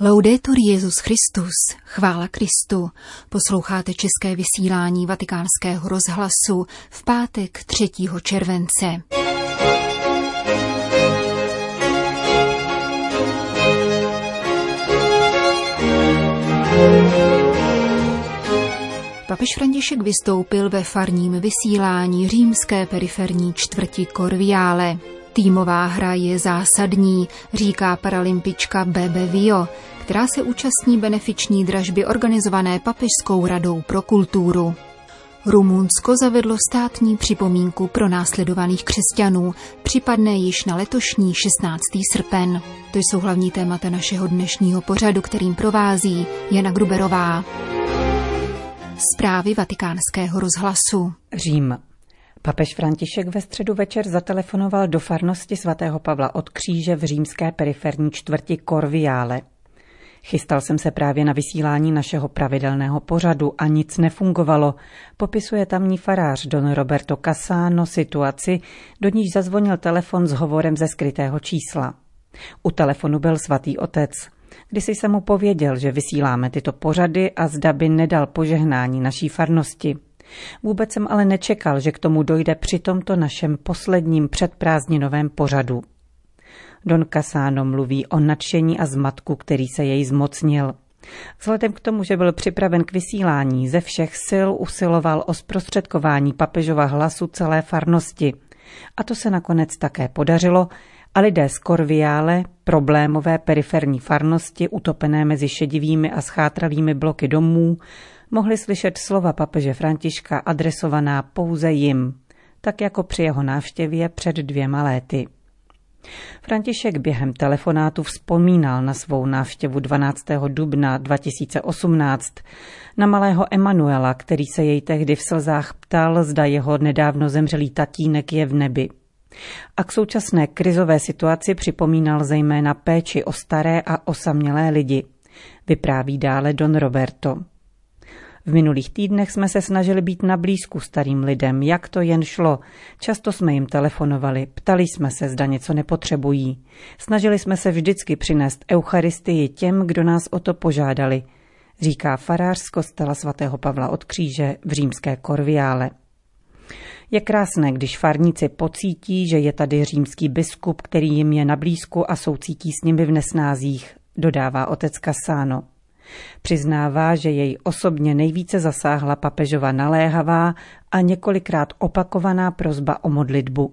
Laudetur Jezus Christus, chvála Kristu. Posloucháte české vysílání Vatikánského rozhlasu v pátek 3. července. Papež František vystoupil ve farním vysílání římské periferní čtvrti Korviále. Týmová hra je zásadní, říká paralympička Bebe Vio, která se účastní benefiční dražby organizované Papežskou radou pro kulturu. Rumunsko zavedlo státní připomínku pro následovaných křesťanů, připadne již na letošní 16. srpen. To jsou hlavní témata našeho dnešního pořadu, kterým provází Jana Gruberová. Zprávy vatikánského rozhlasu. Řím. Papež František ve středu večer zatelefonoval do farnosti svatého Pavla od kříže v římské periferní čtvrti Korviále. Chystal jsem se právě na vysílání našeho pravidelného pořadu a nic nefungovalo. Popisuje tamní farář Don Roberto Casano situaci, do níž zazvonil telefon s hovorem ze skrytého čísla. U telefonu byl svatý otec. Kdysi jsem mu pověděl, že vysíláme tyto pořady a zda by nedal požehnání naší farnosti. Vůbec jsem ale nečekal, že k tomu dojde při tomto našem posledním předprázdninovém pořadu. Don Casano mluví o nadšení a zmatku, který se jej zmocnil. Vzhledem k tomu, že byl připraven k vysílání, ze všech sil usiloval o zprostředkování papežova hlasu celé farnosti. A to se nakonec také podařilo a lidé z Korviále, problémové periferní farnosti, utopené mezi šedivými a schátralými bloky domů, mohli slyšet slova papeže Františka adresovaná pouze jim, tak jako při jeho návštěvě před dvěma léty. František během telefonátu vzpomínal na svou návštěvu 12. dubna 2018 na malého Emanuela, který se jej tehdy v slzách ptal, zda jeho nedávno zemřelý tatínek je v nebi. A k současné krizové situaci připomínal zejména péči o staré a osamělé lidi. Vypráví dále Don Roberto. V minulých týdnech jsme se snažili být na blízku starým lidem, jak to jen šlo. Často jsme jim telefonovali, ptali jsme se, zda něco nepotřebují. Snažili jsme se vždycky přinést Eucharistii těm, kdo nás o to požádali, říká farář z kostela svatého Pavla od kříže v římské Korviále. Je krásné, když farníci pocítí, že je tady římský biskup, který jim je na blízku a soucítí s nimi v nesnázích, dodává otec Cassano. Přiznává, že jej osobně nejvíce zasáhla papežova naléhavá a několikrát opakovaná prozba o modlitbu.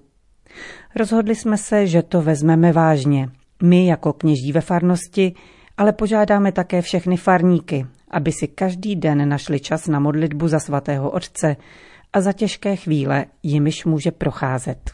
Rozhodli jsme se, že to vezmeme vážně. My jako kněží ve farnosti, ale požádáme také všechny farníky, aby si každý den našli čas na modlitbu za svatého otce a za těžké chvíle jimiž může procházet.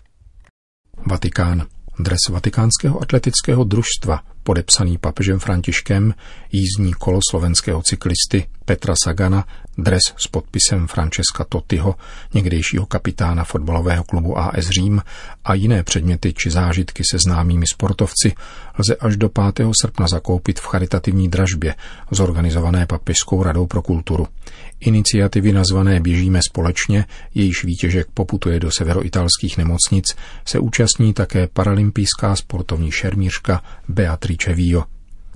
Vatikán. Dres Vatikánského atletického družstva podepsaný papežem Františkem, jízdní kolo slovenského cyklisty Petra Sagana, dres s podpisem Francesca Totyho, někdejšího kapitána fotbalového klubu AS Řím a jiné předměty či zážitky se známými sportovci lze až do 5. srpna zakoupit v charitativní dražbě zorganizované Papežskou radou pro kulturu. Iniciativy nazvané Běžíme společně, jejíž výtěžek poputuje do severoitalských nemocnic, se účastní také paralympijská sportovní šermířka Beatrice Beatrice Vio.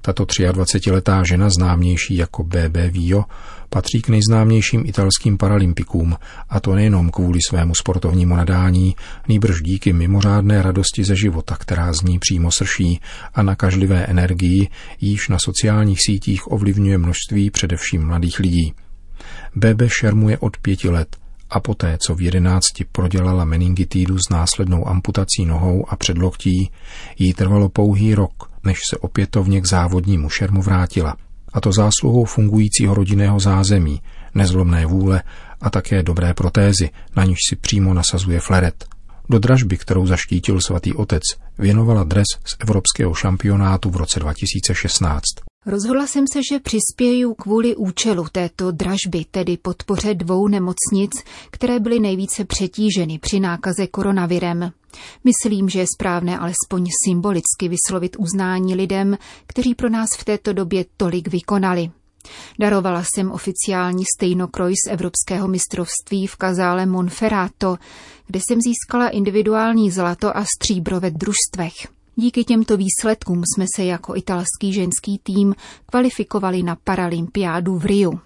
Tato 23-letá žena, známější jako BB Vio, patří k nejznámějším italským paralympikům, a to nejenom kvůli svému sportovnímu nadání, nýbrž díky mimořádné radosti ze života, která z ní přímo srší a nakažlivé energii, již na sociálních sítích ovlivňuje množství především mladých lidí. Bebe šermuje od pěti let a poté, co v jedenácti prodělala meningitídu s následnou amputací nohou a předloktí, jí trvalo pouhý rok, než se opětovně k závodnímu šermu vrátila. A to zásluhou fungujícího rodinného zázemí, nezlomné vůle a také dobré protézy, na níž si přímo nasazuje fleret. Do dražby, kterou zaštítil svatý otec, věnovala dres z evropského šampionátu v roce 2016. Rozhodla jsem se, že přispěju kvůli účelu této dražby, tedy podpoře dvou nemocnic, které byly nejvíce přetíženy při nákaze koronavirem. Myslím, že je správné alespoň symbolicky vyslovit uznání lidem, kteří pro nás v této době tolik vykonali. Darovala jsem oficiální stejnokroj z Evropského mistrovství v kazále Monferrato, kde jsem získala individuální zlato a stříbro ve družstvech. Díky těmto výsledkům jsme se jako italský ženský tým kvalifikovali na paralympiádu v Riu.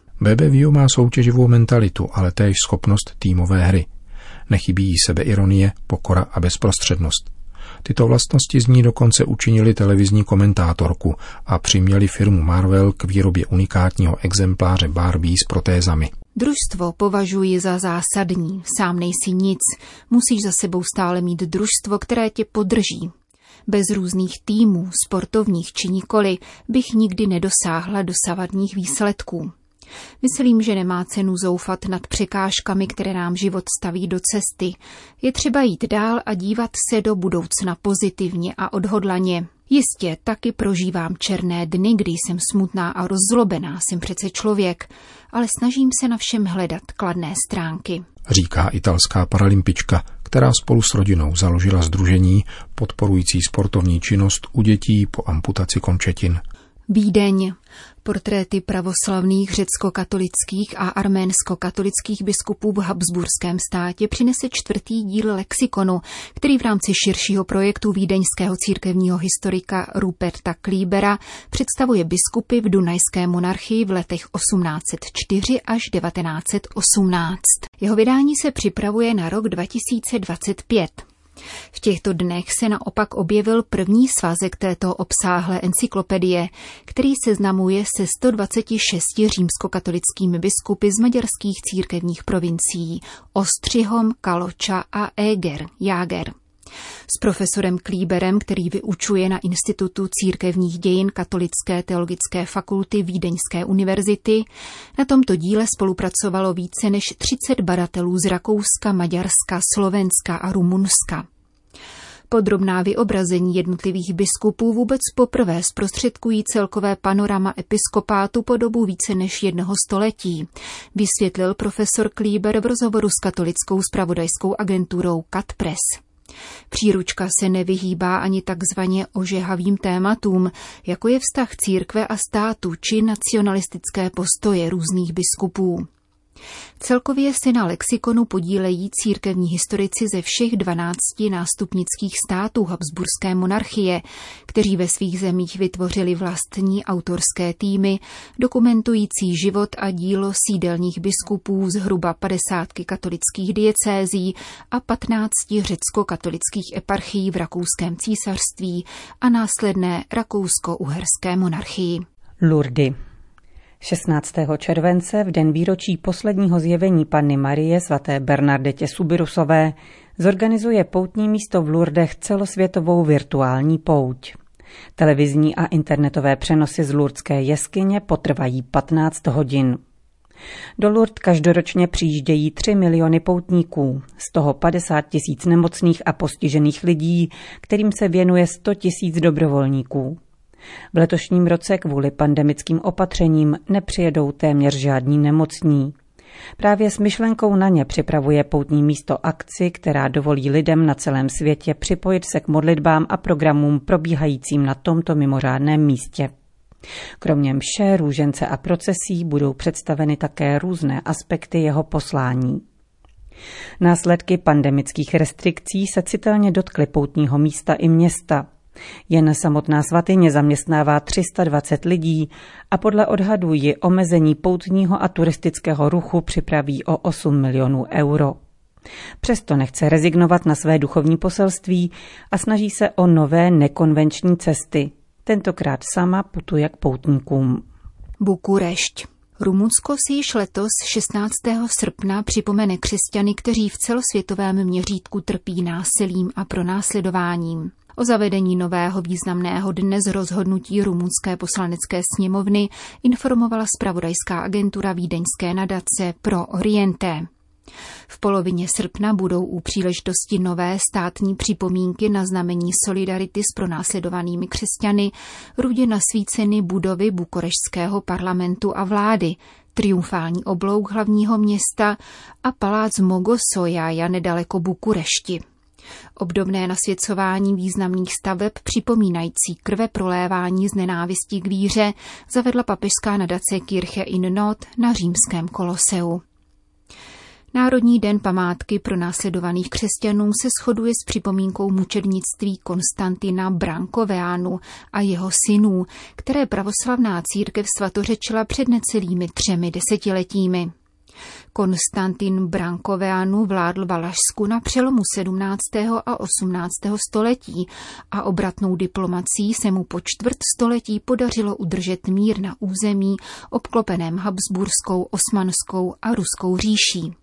Vio má soutěživou mentalitu, ale též schopnost týmové hry. Nechybí jí sebeironie, pokora a bezprostřednost. Tyto vlastnosti z ní dokonce učinili televizní komentátorku a přiměli firmu Marvel k výrobě unikátního exempláře Barbie s protézami. Družstvo považuji za zásadní. Sám nejsi nic. Musíš za sebou stále mít družstvo, které tě podrží. Bez různých týmů, sportovních či nikoli, bych nikdy nedosáhla dosavadních výsledků. Myslím, že nemá cenu zoufat nad překážkami, které nám život staví do cesty. Je třeba jít dál a dívat se do budoucna pozitivně a odhodlaně. Jistě taky prožívám černé dny, kdy jsem smutná a rozzlobená, jsem přece člověk, ale snažím se na všem hledat kladné stránky. Říká italská paralympička, která spolu s rodinou založila združení podporující sportovní činnost u dětí po amputaci končetin. Vídeň. Portréty pravoslavných řecko-katolických a arménsko-katolických biskupů v Habsburském státě přinese čtvrtý díl lexikonu, který v rámci širšího projektu vídeňského církevního historika Ruperta Klíbera představuje biskupy v Dunajské monarchii v letech 1804 až 1918. Jeho vydání se připravuje na rok 2025. V těchto dnech se naopak objevil první svazek této obsáhlé encyklopedie, který seznamuje se 126 římskokatolickými biskupy z maďarských církevních provincií Ostřihom, Kaloča a Eger, Jáger. S profesorem Klíberem, který vyučuje na Institutu církevních dějin Katolické teologické fakulty Vídeňské univerzity, na tomto díle spolupracovalo více než 30 badatelů z Rakouska, Maďarska, Slovenska a Rumunska. Podrobná vyobrazení jednotlivých biskupů vůbec poprvé zprostředkují celkové panorama episkopátu po dobu více než jednoho století, vysvětlil profesor Klíber v rozhovoru s katolickou spravodajskou agenturou Katpres. Příručka se nevyhýbá ani takzvaně ožehavým tématům, jako je vztah církve a státu či nacionalistické postoje různých biskupů. Celkově se na lexikonu podílejí církevní historici ze všech 12 nástupnických států Habsburské monarchie, kteří ve svých zemích vytvořili vlastní autorské týmy, dokumentující život a dílo sídelních biskupů zhruba 50 katolických diecézí a 15 řecko-katolických eparchií v rakouském císařství a následné rakousko-uherské monarchii. Lurdy. 16. července, v den výročí posledního zjevení Panny Marie svaté Bernardetě Subirusové, zorganizuje poutní místo v Lourdech celosvětovou virtuální pouť. Televizní a internetové přenosy z Lourdské jeskyně potrvají 15 hodin. Do Lourdes každoročně přijíždějí 3 miliony poutníků, z toho 50 tisíc nemocných a postižených lidí, kterým se věnuje 100 tisíc dobrovolníků. V letošním roce kvůli pandemickým opatřením nepřijedou téměř žádní nemocní. Právě s myšlenkou na ně připravuje poutní místo akci, která dovolí lidem na celém světě připojit se k modlitbám a programům probíhajícím na tomto mimořádném místě. Kromě mše, růžence a procesí budou představeny také různé aspekty jeho poslání. Následky pandemických restrikcí se citelně dotkly poutního místa i města. Jen samotná svatyně zaměstnává 320 lidí a podle odhadů ji omezení poutního a turistického ruchu připraví o 8 milionů euro. Přesto nechce rezignovat na své duchovní poselství a snaží se o nové nekonvenční cesty. Tentokrát sama putuje k poutníkům. Bukurešť. Rumunsko si již letos 16. srpna připomene křesťany, kteří v celosvětovém měřítku trpí násilím a pronásledováním. O zavedení nového významného dne z rozhodnutí rumunské poslanecké sněmovny informovala spravodajská agentura Vídeňské nadace pro Oriente. V polovině srpna budou u příležitosti nové státní připomínky na znamení solidarity s pronásledovanými křesťany rudě nasvíceny budovy bukorešského parlamentu a vlády, triumfální oblouk hlavního města a palác Mogosojaja nedaleko Bukurešti. Obdobné nasvěcování významných staveb připomínající krve prolévání z nenávistí k víře zavedla papežská nadace Kirche in Not na římském koloseu. Národní den památky pro následovaných křesťanů se shoduje s připomínkou mučednictví Konstantina Brankoveánu a jeho synů, které pravoslavná církev svatořečila před necelými třemi desetiletími. Konstantin Brankoveanu vládl Valašsku na přelomu 17. a 18. století a obratnou diplomací se mu po čtvrt století podařilo udržet mír na území obklopeném Habsburskou, Osmanskou a Ruskou říší.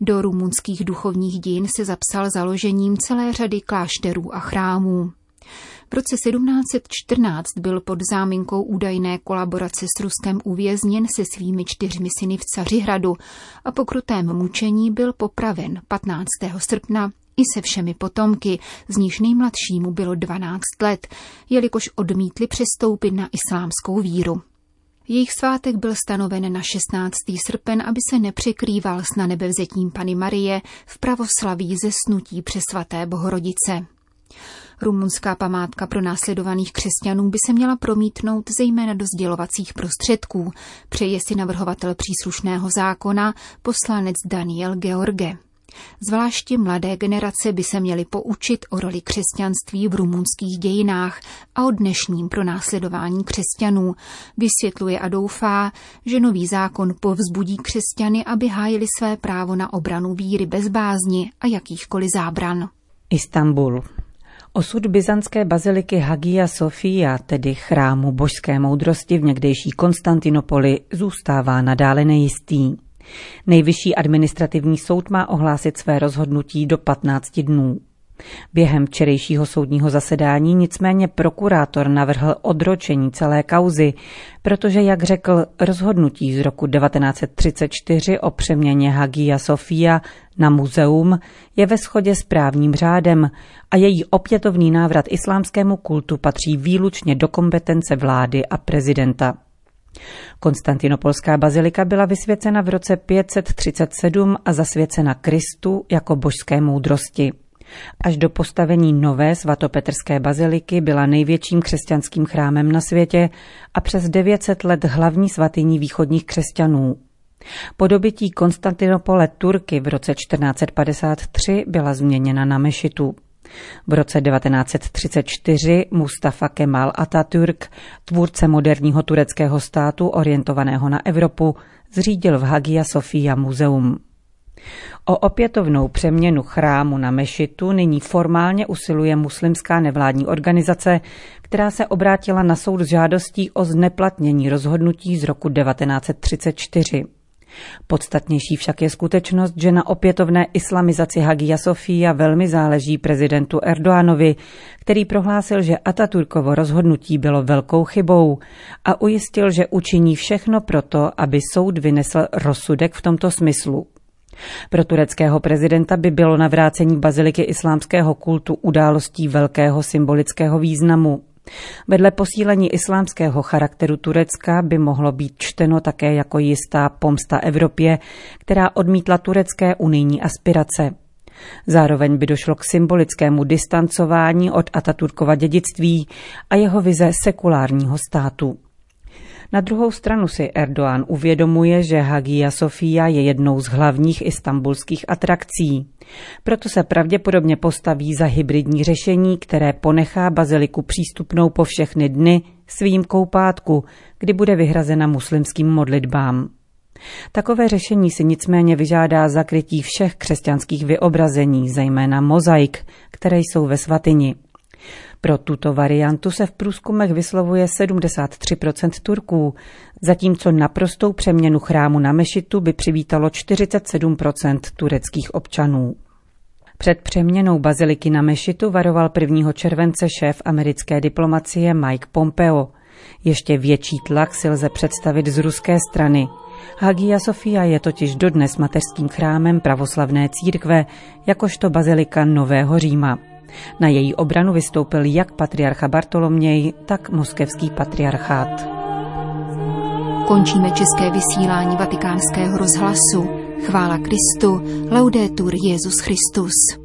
Do rumunských duchovních dějin se zapsal založením celé řady klášterů a chrámů. V roce 1714 byl pod záminkou údajné kolaborace s Ruskem uvězněn se svými čtyřmi syny v Cařihradu a po krutém mučení byl popraven 15. srpna i se všemi potomky, z níž nejmladšímu bylo 12 let, jelikož odmítli přestoupit na islámskou víru. Jejich svátek byl stanoven na 16. srpen, aby se nepřekrýval s na nebevzetím Pany Marie v pravoslaví ze snutí přes svaté Bohorodice. Rumunská památka pro následovaných křesťanů by se měla promítnout zejména do sdělovacích prostředků, přeje si navrhovatel příslušného zákona poslanec Daniel George. Zvláště mladé generace by se měly poučit o roli křesťanství v rumunských dějinách a o dnešním pronásledování křesťanů. Vysvětluje a doufá, že nový zákon povzbudí křesťany, aby hájili své právo na obranu víry bez bázni a jakýchkoliv zábran. Istanbul. Osud byzantské baziliky Hagia Sofia, tedy chrámu božské moudrosti v někdejší Konstantinopoli, zůstává nadále nejistý. Nejvyšší administrativní soud má ohlásit své rozhodnutí do 15 dnů. Během včerejšího soudního zasedání nicméně prokurátor navrhl odročení celé kauzy, protože, jak řekl, rozhodnutí z roku 1934 o přeměně Hagia Sofia na muzeum je ve shodě s právním řádem a její opětovný návrat islámskému kultu patří výlučně do kompetence vlády a prezidenta. Konstantinopolská bazilika byla vysvěcena v roce 537 a zasvěcena Kristu jako božské moudrosti. Až do postavení nové svatopetrské baziliky byla největším křesťanským chrámem na světě a přes 900 let hlavní svatyní východních křesťanů. Po dobytí Konstantinopole Turky v roce 1453 byla změněna na mešitu. V roce 1934 Mustafa Kemal Atatürk, tvůrce moderního tureckého státu orientovaného na Evropu, zřídil v Hagia Sofia muzeum. O opětovnou přeměnu chrámu na mešitu nyní formálně usiluje muslimská nevládní organizace, která se obrátila na soud s žádostí o zneplatnění rozhodnutí z roku 1934. Podstatnější však je skutečnost, že na opětovné islamizaci Hagia Sofia velmi záleží prezidentu Erdoánovi, který prohlásil, že Ataturkovo rozhodnutí bylo velkou chybou a ujistil, že učiní všechno proto, aby soud vynesl rozsudek v tomto smyslu. Pro tureckého prezidenta by bylo navrácení baziliky islámského kultu událostí velkého symbolického významu. Vedle posílení islámského charakteru Turecka by mohlo být čteno také jako jistá pomsta Evropě, která odmítla turecké unijní aspirace. Zároveň by došlo k symbolickému distancování od Ataturkova dědictví a jeho vize sekulárního státu. Na druhou stranu si Erdoğan uvědomuje, že Hagia Sofia je jednou z hlavních istambulských atrakcí. Proto se pravděpodobně postaví za hybridní řešení, které ponechá baziliku přístupnou po všechny dny s výjimkou pátku, kdy bude vyhrazena muslimským modlitbám. Takové řešení si nicméně vyžádá zakrytí všech křesťanských vyobrazení, zejména mozaik, které jsou ve svatyni. Pro tuto variantu se v průzkumech vyslovuje 73% Turků, zatímco naprostou přeměnu chrámu na mešitu by přivítalo 47% tureckých občanů. Před přeměnou baziliky na mešitu varoval 1. července šéf americké diplomacie Mike Pompeo. Ještě větší tlak si lze představit z ruské strany. Hagia Sofia je totiž dodnes mateřským chrámem pravoslavné církve, jakožto bazilika Nového Říma. Na její obranu vystoupil jak patriarcha Bartoloměj, tak moskevský patriarchát. Končíme české vysílání vatikánského rozhlasu. Chvála Kristu, laudetur Jezus Christus.